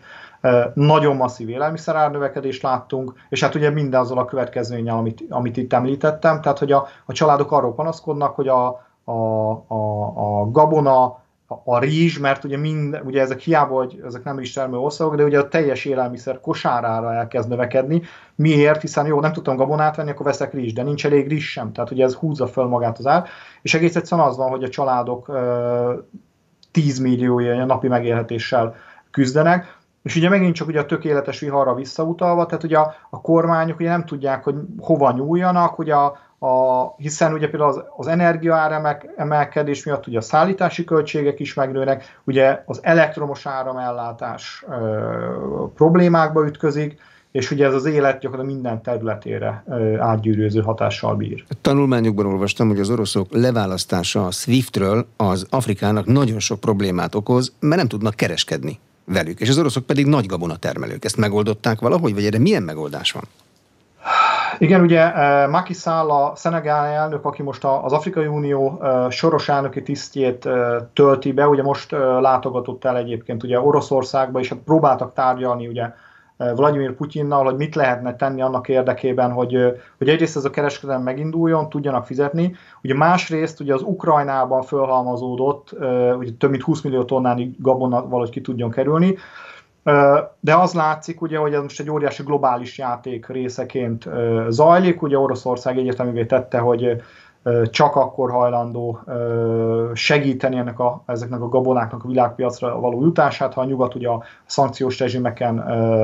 nagyon masszív élelmiszerárnövekedést láttunk, és hát ugye minden azzal a következménye, amit, amit itt említettem, tehát hogy a, a családok arról panaszkodnak, hogy a, a, a, a gabona, a rizs, mert ugye, mind, ugye ezek hiába, hogy ezek nem termő országok, de ugye a teljes élelmiszer kosárára elkezd növekedni. Miért? Hiszen jó, nem tudtam gabonát venni, akkor veszek rizs, de nincs elég rizs sem. Tehát ugye ez húzza föl magát az ár. És egész egyszerűen az van, hogy a családok 10 milliója napi megélhetéssel küzdenek. És ugye megint csak ugye a tökéletes viharra visszautalva, tehát ugye a, a kormányok ugye nem tudják, hogy hova nyúljanak, ugye a, a, hiszen ugye például az, az energiaár emelkedés miatt ugye a szállítási költségek is megnőnek, ugye az elektromos áramellátás ö, problémákba ütközik, és ugye ez az élet gyakorlatilag minden területére ö, átgyűrűző hatással bír. A tanulmányokban olvastam, hogy az oroszok leválasztása a SWIFT-ről az Afrikának nagyon sok problémát okoz, mert nem tudnak kereskedni velük, és az oroszok pedig nagy gabonatermelők. Ezt megoldották valahogy, vagy erre milyen megoldás van? Igen, ugye eh, Macky Sall a szenegál elnök, aki most az Afrikai Unió eh, soros elnöki tisztjét eh, tölti be, ugye most látogatott el egyébként ugye Oroszországba, és hát próbáltak tárgyalni ugye Vladimir Putyinnal, hogy mit lehetne tenni annak érdekében, hogy, hogy egyrészt ez a kereskedelem meginduljon, tudjanak fizetni. Ugye másrészt ugye az Ukrajnában fölhalmazódott, ugye több mint 20 millió tonnányi gabona valahogy ki tudjon kerülni, de az látszik, ugye, hogy ez most egy óriási globális játék részeként zajlik. Ugye Oroszország egyeteművé tette, hogy csak akkor hajlandó segíteni ennek a, ezeknek a gabonáknak a világpiacra való jutását, ha a nyugat ugye a szankciós rezsimeken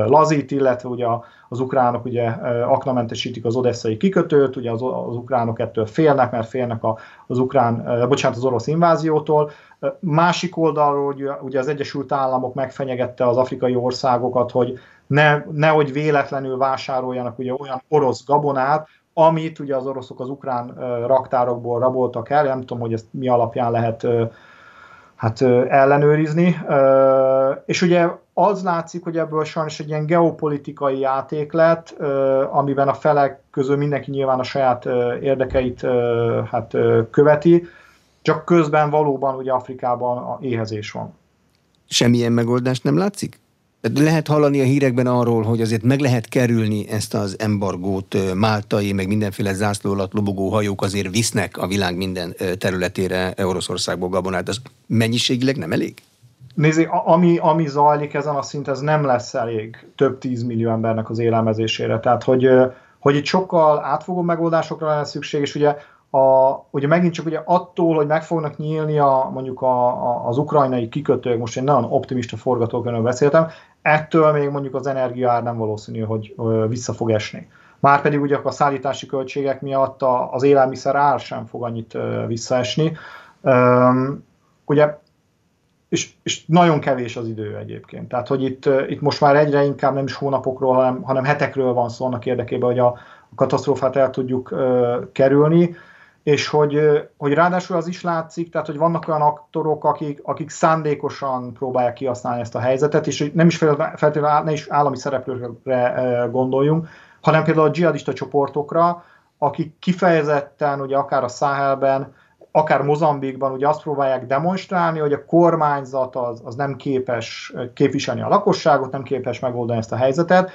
lazít, illetve ugye az ukránok ugye aknamentesítik az odesszai kikötőt, ugye az, az ukránok ettől félnek, mert félnek az ukrán, bocsánat, az orosz inváziótól. Másik oldalról ugye az Egyesült Államok megfenyegette az afrikai országokat, hogy ne, nehogy véletlenül vásároljanak ugye olyan orosz gabonát, amit ugye az oroszok az ukrán raktárokból raboltak el, nem tudom, hogy ezt mi alapján lehet hát ellenőrizni. És ugye az látszik, hogy ebből sajnos egy ilyen geopolitikai játék lett, amiben a felek közül mindenki nyilván a saját érdekeit hát, követi, csak közben valóban ugye Afrikában a éhezés van. Semmilyen megoldást nem látszik? Lehet hallani a hírekben arról, hogy azért meg lehet kerülni ezt az embargót, máltai, meg mindenféle zászló alatt lobogó hajók azért visznek a világ minden területére Oroszországból gabonát. Az mennyiségileg nem elég? Nézi, ami, ami zajlik ezen a szint, ez nem lesz elég több tízmillió embernek az élelmezésére. Tehát, hogy, hogy itt sokkal átfogó megoldásokra lenne szükség, és ugye a, ugye megint csak ugye attól, hogy meg fognak nyílni a, mondjuk a, a, az ukrajnai kikötők, most én nagyon optimista forgatókönyvről beszéltem, ettől még mondjuk az energiaár nem valószínű, hogy vissza fog esni. Márpedig ugye a szállítási költségek miatt az élelmiszer ár sem fog annyit visszaesni. Ugye és, és nagyon kevés az idő egyébként. Tehát, hogy itt, itt most már egyre inkább nem is hónapokról, hanem, hanem hetekről van szó annak érdekében, hogy a, a katasztrófát el tudjuk kerülni, és hogy, hogy ráadásul az is látszik, tehát hogy vannak olyan aktorok, akik, akik szándékosan próbálják kihasználni ezt a helyzetet, és nem is feltétlenül ne is állami szereplőkre gondoljunk, hanem például a dzsihadista csoportokra, akik kifejezetten ugye akár a Száhelben, akár Mozambikban ugye azt próbálják demonstrálni, hogy a kormányzat az, az nem képes képviselni a lakosságot, nem képes megoldani ezt a helyzetet,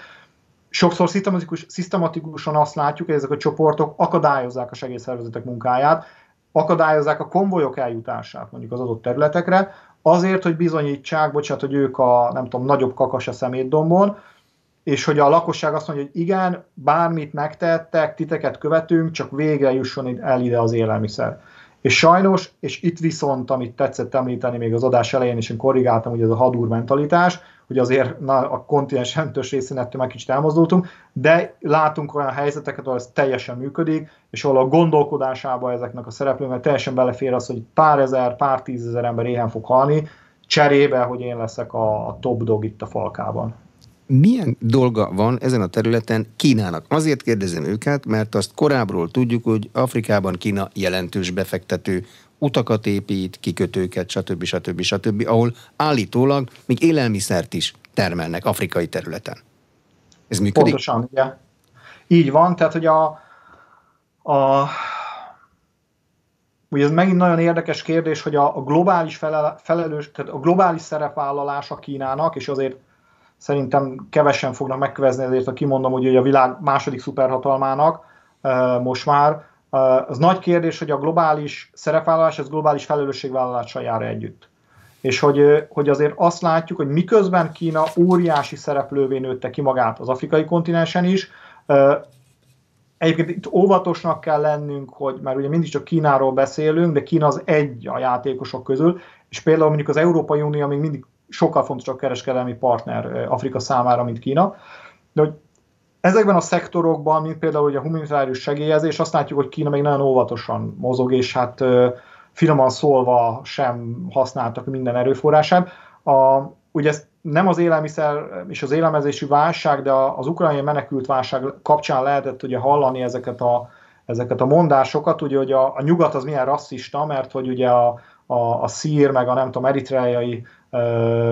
sokszor szisztematikus, szisztematikusan azt látjuk, hogy ezek a csoportok akadályozzák a segélyszervezetek munkáját, akadályozzák a konvojok eljutását mondjuk az adott területekre, azért, hogy bizonyítsák, bocsánat, hogy ők a, nem tudom, nagyobb kakas a szemétdombon, és hogy a lakosság azt mondja, hogy igen, bármit megtettek, titeket követünk, csak végre jusson el ide az élelmiszer. És sajnos, és itt viszont, amit tetszett említeni még az adás elején, és én korrigáltam, hogy ez a hadúr mentalitás, hogy azért na, a kontinens jelentős részén ettől meg kicsit elmozdultunk, de látunk olyan helyzeteket, ahol ez teljesen működik, és ahol a gondolkodásába ezeknek a szereplőknek teljesen belefér az, hogy pár ezer, pár tízezer ember éhen fog halni, cserébe, hogy én leszek a top dog itt a falkában milyen dolga van ezen a területen Kínának? Azért kérdezem őket, mert azt korábbról tudjuk, hogy Afrikában Kína jelentős befektető, utakat épít, kikötőket, stb. stb. stb., ahol állítólag még élelmiszert is termelnek afrikai területen. Ez működik? Pontosan, ugye. Így van, tehát hogy a, a Ugye ez megint nagyon érdekes kérdés, hogy a, a globális felelős, tehát a globális szerepvállalása Kínának, és azért szerintem kevesen fognak megkövezni, ezért a kimondom, hogy a világ második szuperhatalmának most már. Az nagy kérdés, hogy a globális szerepvállalás, ez globális felelősségvállalással jár együtt. És hogy, hogy azért azt látjuk, hogy miközben Kína óriási szereplővé nőtte ki magát az afrikai kontinensen is, Egyébként itt óvatosnak kell lennünk, hogy már ugye mindig csak Kínáról beszélünk, de Kína az egy a játékosok közül, és például mondjuk az Európai Unió még mindig sokkal fontosabb kereskedelmi partner Afrika számára, mint Kína. De hogy ezekben a szektorokban, mint például a humanitárius segélyezés, azt látjuk, hogy Kína még nagyon óvatosan mozog, és hát finoman szólva sem használtak minden erőforrását. A, ugye ez nem az élelmiszer és az élelmezési válság, de az ukrajnai menekült válság kapcsán lehetett ugye hallani ezeket a, ezeket a mondásokat, ugye, hogy a, a nyugat az milyen rasszista, mert hogy ugye a, a, a szír, meg a nem tudom, eritreai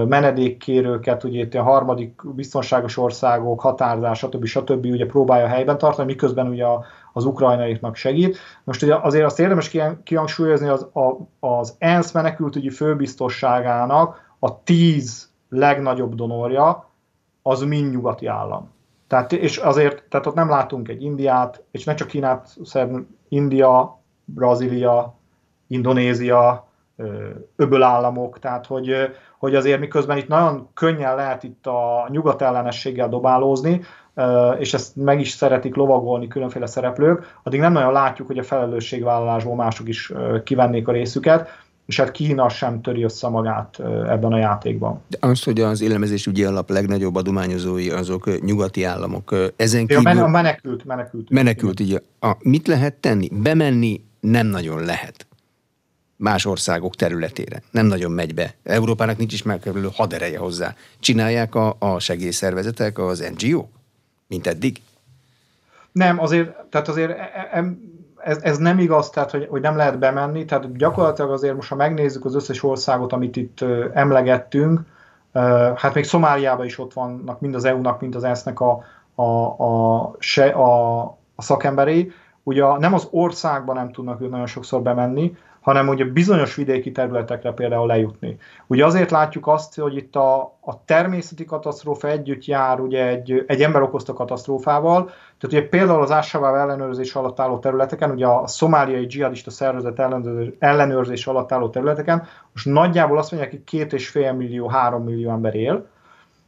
menedékkérőket, ugye itt a harmadik biztonságos országok, határzás, stb. stb. ugye próbálja helyben tartani, miközben ugye az ukrajnaiknak segít. Most ugye azért azt érdemes kihangsúlyozni, az, a, az ENSZ menekültügyi főbiztosságának a tíz legnagyobb donorja az mind nyugati állam. Tehát, és azért, tehát ott nem látunk egy Indiát, és ne csak Kínát, szerintem India, Brazília, Indonézia, öbölállamok, tehát hogy, hogy azért miközben itt nagyon könnyen lehet itt a nyugat ellenességgel dobálózni, és ezt meg is szeretik lovagolni különféle szereplők, addig nem nagyon látjuk, hogy a felelősségvállalásból mások is kivennék a részüket, és hát Kína sem töri össze magát ebben a játékban. De az, hogy az élelmezés ügyi alap legnagyobb adományozói azok nyugati államok, ezen kívül... A menekült, menekült. Menekült, így. A, mit lehet tenni? Bemenni nem nagyon lehet más országok területére. Nem nagyon megy be. Európának nincs is megfelelő hadereje hozzá. Csinálják a, a segélyszervezetek, az NGO, mint eddig? Nem, azért, tehát azért e, e, ez, ez nem igaz, tehát hogy, hogy nem lehet bemenni, tehát gyakorlatilag azért most, ha megnézzük az összes országot, amit itt emlegettünk, Hát még Szomáliában is ott vannak mind az EU-nak, mind az ENSZ-nek a, a, a, a, a szakemberei. Ugye nem az országban nem tudnak ők nagyon sokszor bemenni, hanem ugye bizonyos vidéki területekre például lejutni. Ugye azért látjuk azt, hogy itt a, a természeti katasztrófa együtt jár ugye egy, egy ember okozta katasztrófával, tehát ugye például az Ásabáv ellenőrzés alatt álló területeken, ugye a szomáliai dzsihadista szervezet ellenőrzés alatt álló területeken, most nagyjából azt mondják, hogy két és fél millió, három millió ember él,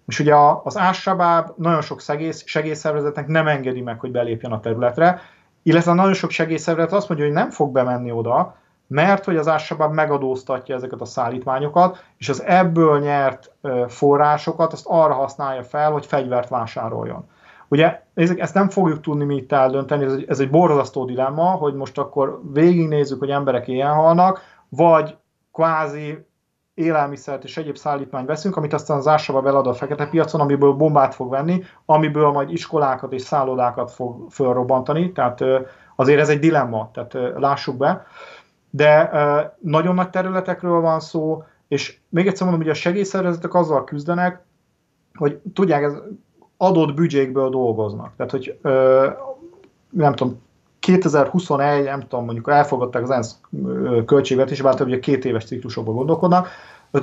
és ugye az Ásabáb nagyon sok segélyszervezetnek nem engedi meg, hogy belépjen a területre, illetve nagyon sok segélyszervezet azt mondja, hogy nem fog bemenni oda, mert hogy az Ásabab megadóztatja ezeket a szállítmányokat, és az ebből nyert forrásokat azt arra használja fel, hogy fegyvert vásároljon. Ugye ezt nem fogjuk tudni mi itt eldönteni, ez egy, ez egy borzasztó dilemma, hogy most akkor végignézzük, hogy emberek ilyen halnak, vagy kvázi élelmiszert és egyéb szállítmányt veszünk, amit aztán az Ásaba belad a fekete piacon, amiből bombát fog venni, amiből majd iskolákat és szállodákat fog fölrobbantani, tehát azért ez egy dilemma, tehát lássuk be de nagyon nagy területekről van szó, és még egyszer mondom, hogy a segélyszervezetek azzal küzdenek, hogy tudják, ez adott büdzsékből dolgoznak. Tehát, hogy nem tudom, 2021, nem tudom, mondjuk elfogadták az ENSZ költségvetésbe, hát ugye két éves ciklusokban gondolkodnak,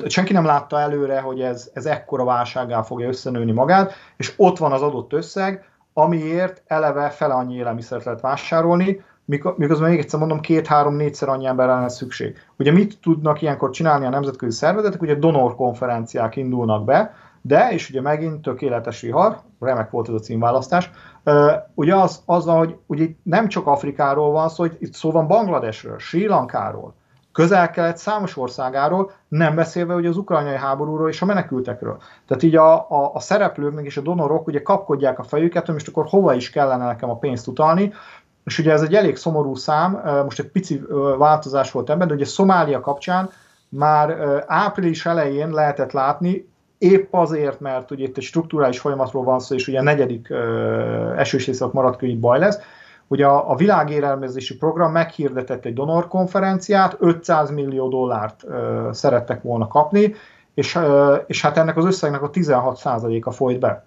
senki nem látta előre, hogy ez, ez ekkora válsággal fogja összenőni magát, és ott van az adott összeg, amiért eleve fele annyi élelmiszert lehet vásárolni, miközben még egyszer mondom, két-három-négyszer annyi emberre lenne szükség. Ugye mit tudnak ilyenkor csinálni a nemzetközi szervezetek? Ugye donor konferenciák indulnak be, de, és ugye megint tökéletes vihar, remek volt ez a címválasztás, ugye az, azzal, hogy ugye nem csak Afrikáról van szó, hogy itt szó van Bangladesről, Sri Lankáról, közel-kelet számos országáról, nem beszélve ugye az ukrajnai háborúról és a menekültekről. Tehát így a, a, a szereplők és a donorok ugye kapkodják a fejüket, hogy most akkor hova is kellene nekem a pénzt utalni, és ugye ez egy elég szomorú szám, most egy pici változás volt ebben, de ugye Szomália kapcsán már április elején lehetett látni, épp azért, mert ugye itt egy strukturális folyamatról van szó, és ugye a negyedik esős észak maradt itt baj lesz, Ugye a, a világélelmezési program meghirdetett egy donor konferenciát, 500 millió dollárt ö, szerettek volna kapni, és, ö, és hát ennek az összegnek a 16%-a folyt be.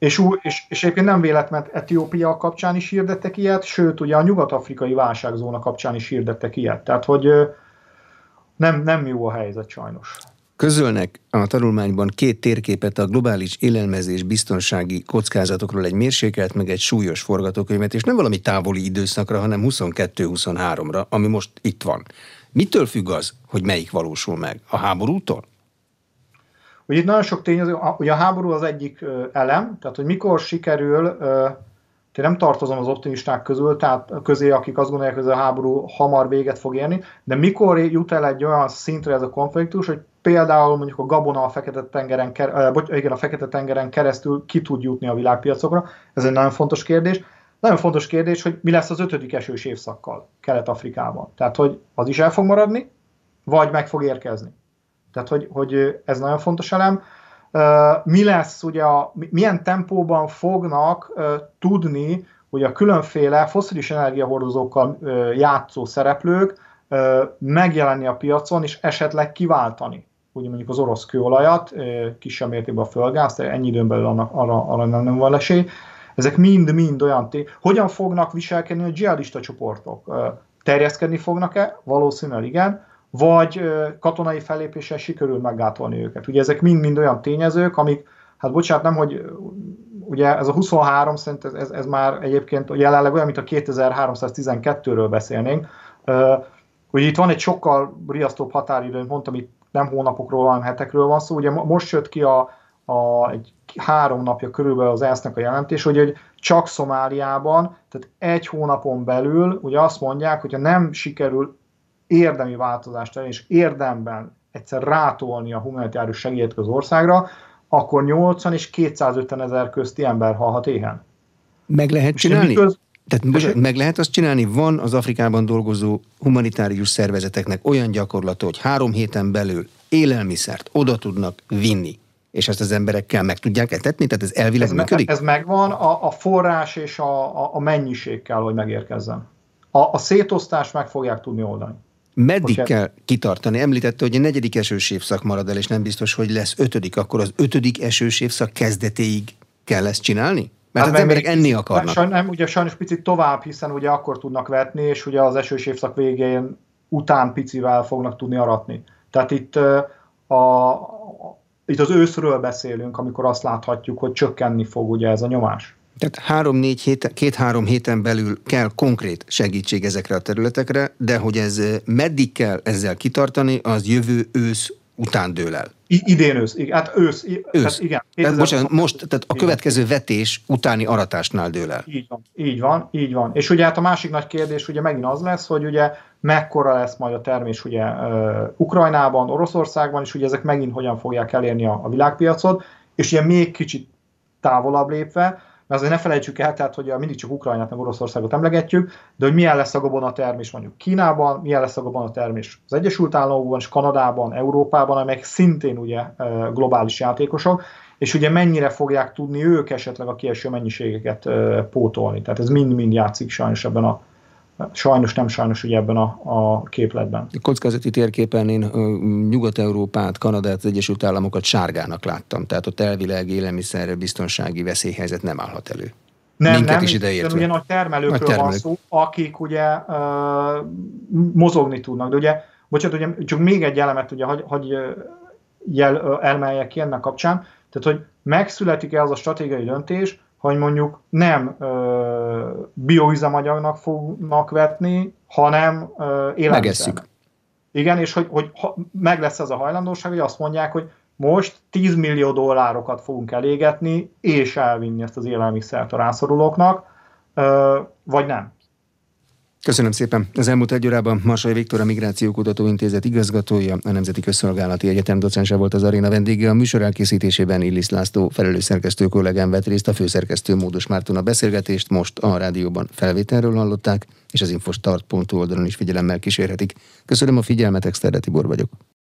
És, és, és egyébként nem véletlen, mert Etiópia kapcsán is hirdettek ilyet, sőt, ugye a nyugat-afrikai válságzóna kapcsán is hirdettek ilyet. Tehát, hogy nem, nem jó a helyzet sajnos. Közölnek a tanulmányban két térképet a globális élelmezés biztonsági kockázatokról, egy mérsékelt, meg egy súlyos forgatókönyvet, és nem valami távoli időszakra, hanem 22-23-ra, ami most itt van. Mitől függ az, hogy melyik valósul meg? A háborútól? Hogy itt nagyon sok tényező, ugye a háború az egyik elem, tehát hogy mikor sikerül, én nem tartozom az optimisták közül, tehát közé, akik azt gondolják, hogy ez a háború hamar véget fog érni, de mikor jut el egy olyan szintre ez a konfliktus, hogy például mondjuk a gabona a Fekete-tengeren, igen, a Fekete-tengeren keresztül ki tud jutni a világpiacokra, ez egy nagyon fontos kérdés. Nagyon fontos kérdés, hogy mi lesz az ötödik esős évszakkal Kelet-Afrikában. Tehát, hogy az is el fog maradni, vagy meg fog érkezni. Tehát, hogy, hogy ez nagyon fontos elem. Mi lesz, ugye, a, milyen tempóban fognak tudni, hogy a különféle foszilis energiahordozókkal játszó szereplők megjelenni a piacon, és esetleg kiváltani ugye mondjuk az orosz kőolajat, kisebb mértékben a földgáz, de ennyi időn belül annak, arra, arra nem, van esély. Ezek mind-mind olyan té. Hogyan fognak viselkedni a dzsihadista csoportok? Terjeszkedni fognak-e? Valószínűleg igen vagy katonai fellépéssel sikerül meggátolni őket. Ugye ezek mind-mind olyan tényezők, amik, hát bocsánat, nem, hogy ugye ez a 23 szerint ez, ez, ez már egyébként jelenleg olyan, mint a 2312-ről beszélnénk, hogy itt van egy sokkal riasztóbb határidő, mondtam, itt nem hónapokról, hanem hetekről van szó. Ugye most jött ki a, a, egy három napja körülbelül az ENSZ-nek a jelentés, hogy, hogy csak Szomáliában, tehát egy hónapon belül ugye azt mondják, hogyha nem sikerül érdemi változást tenni, és érdemben egyszer rátolni a humanitárius segélyt az országra, akkor 80 és 250 ezer közti ember halhat éhen. Meg lehet csinálni? Miköz... Tehát meg lehet azt csinálni, van az Afrikában dolgozó humanitárius szervezeteknek olyan gyakorlata, hogy három héten belül élelmiszert oda tudnak vinni, és ezt az emberekkel meg tudják etetni? Tehát ez elvileg ez működik? Me, ez megvan, a, a forrás és a, a, a mennyiség kell, hogy megérkezzen. A, a szétosztást meg fogják tudni oldani. Meddig hogy kell kitartani? Említette, hogy a negyedik esős évszak marad el, és nem biztos, hogy lesz ötödik. Akkor az ötödik esős évszak kezdetéig kell ezt csinálni? Mert hát az emberek enni akarnak. Sajn, nem, ugye sajnos picit tovább, hiszen ugye akkor tudnak vetni, és ugye az esős évszak végén után picivel fognak tudni aratni. Tehát itt, a, itt az őszről beszélünk, amikor azt láthatjuk, hogy csökkenni fog ugye ez a nyomás. Tehát három-négy héten, két-három héten belül kell konkrét segítség ezekre a területekre, de hogy ez meddig kell ezzel kitartani, az jövő ősz után dől el. I- idén ősz, igen, hát ősz. ősz. Tehát igen. Tehát, bocsánat, most, tehát a következő vetés utáni aratásnál dől el. Így van, így van, így van. És ugye hát a másik nagy kérdés ugye megint az lesz, hogy ugye mekkora lesz majd a termés ugye uh, Ukrajnában, Oroszországban, és ugye ezek megint hogyan fogják elérni a, a világpiacot, és ugye még kicsit távolabb lépve, mert azért ne felejtsük el, tehát, hogy mindig csak Ukrajnát meg Oroszországot emlegetjük, de hogy milyen lesz a gabonatermés mondjuk Kínában, milyen lesz a gabonatermés az Egyesült Államokban, és Kanadában, Európában, amelyek szintén ugye globális játékosok, és ugye mennyire fogják tudni ők esetleg a kieső mennyiségeket pótolni. Tehát ez mind-mind játszik sajnos ebben a, Sajnos nem sajnos ugye ebben a, a képletben. A kockázati térképen én Nyugat-Európát, Kanadát, az Egyesült Államokat sárgának láttam, tehát ott elvileg élelmiszer biztonsági veszélyhelyzet nem állhat elő. Nem, Minket nem, is ideértve. ugye nagy termelőkről nagy termelők. van szó, akik ugye uh, mozogni tudnak. De ugye, bocsánat, ugye csak még egy elemet ugye hagy, hagy jel, elmeljek ki ennek kapcsán, tehát hogy megszületik-e az a stratégiai döntés, hogy mondjuk nem ö, bioüzemanyagnak fognak vetni, hanem Megesszük. Igen, és hogy, hogy ha, meg lesz ez a hajlandóság, hogy azt mondják, hogy most 10 millió dollárokat fogunk elégetni, és elvinni ezt az élelmiszert a rászorulóknak, ö, vagy nem. Köszönöm szépen. Az elmúlt egy órában Marsai Viktor, a Migrációkutató Intézet igazgatója, a Nemzeti Közszolgálati Egyetem docense volt az aréna vendége. A műsor elkészítésében Illis László felelős szerkesztő kollégám vett részt, a főszerkesztő Módos Márton a beszélgetést most a rádióban felvételről hallották, és az infostart.hu oldalon is figyelemmel kísérhetik. Köszönöm a figyelmet, Exterde Tibor vagyok.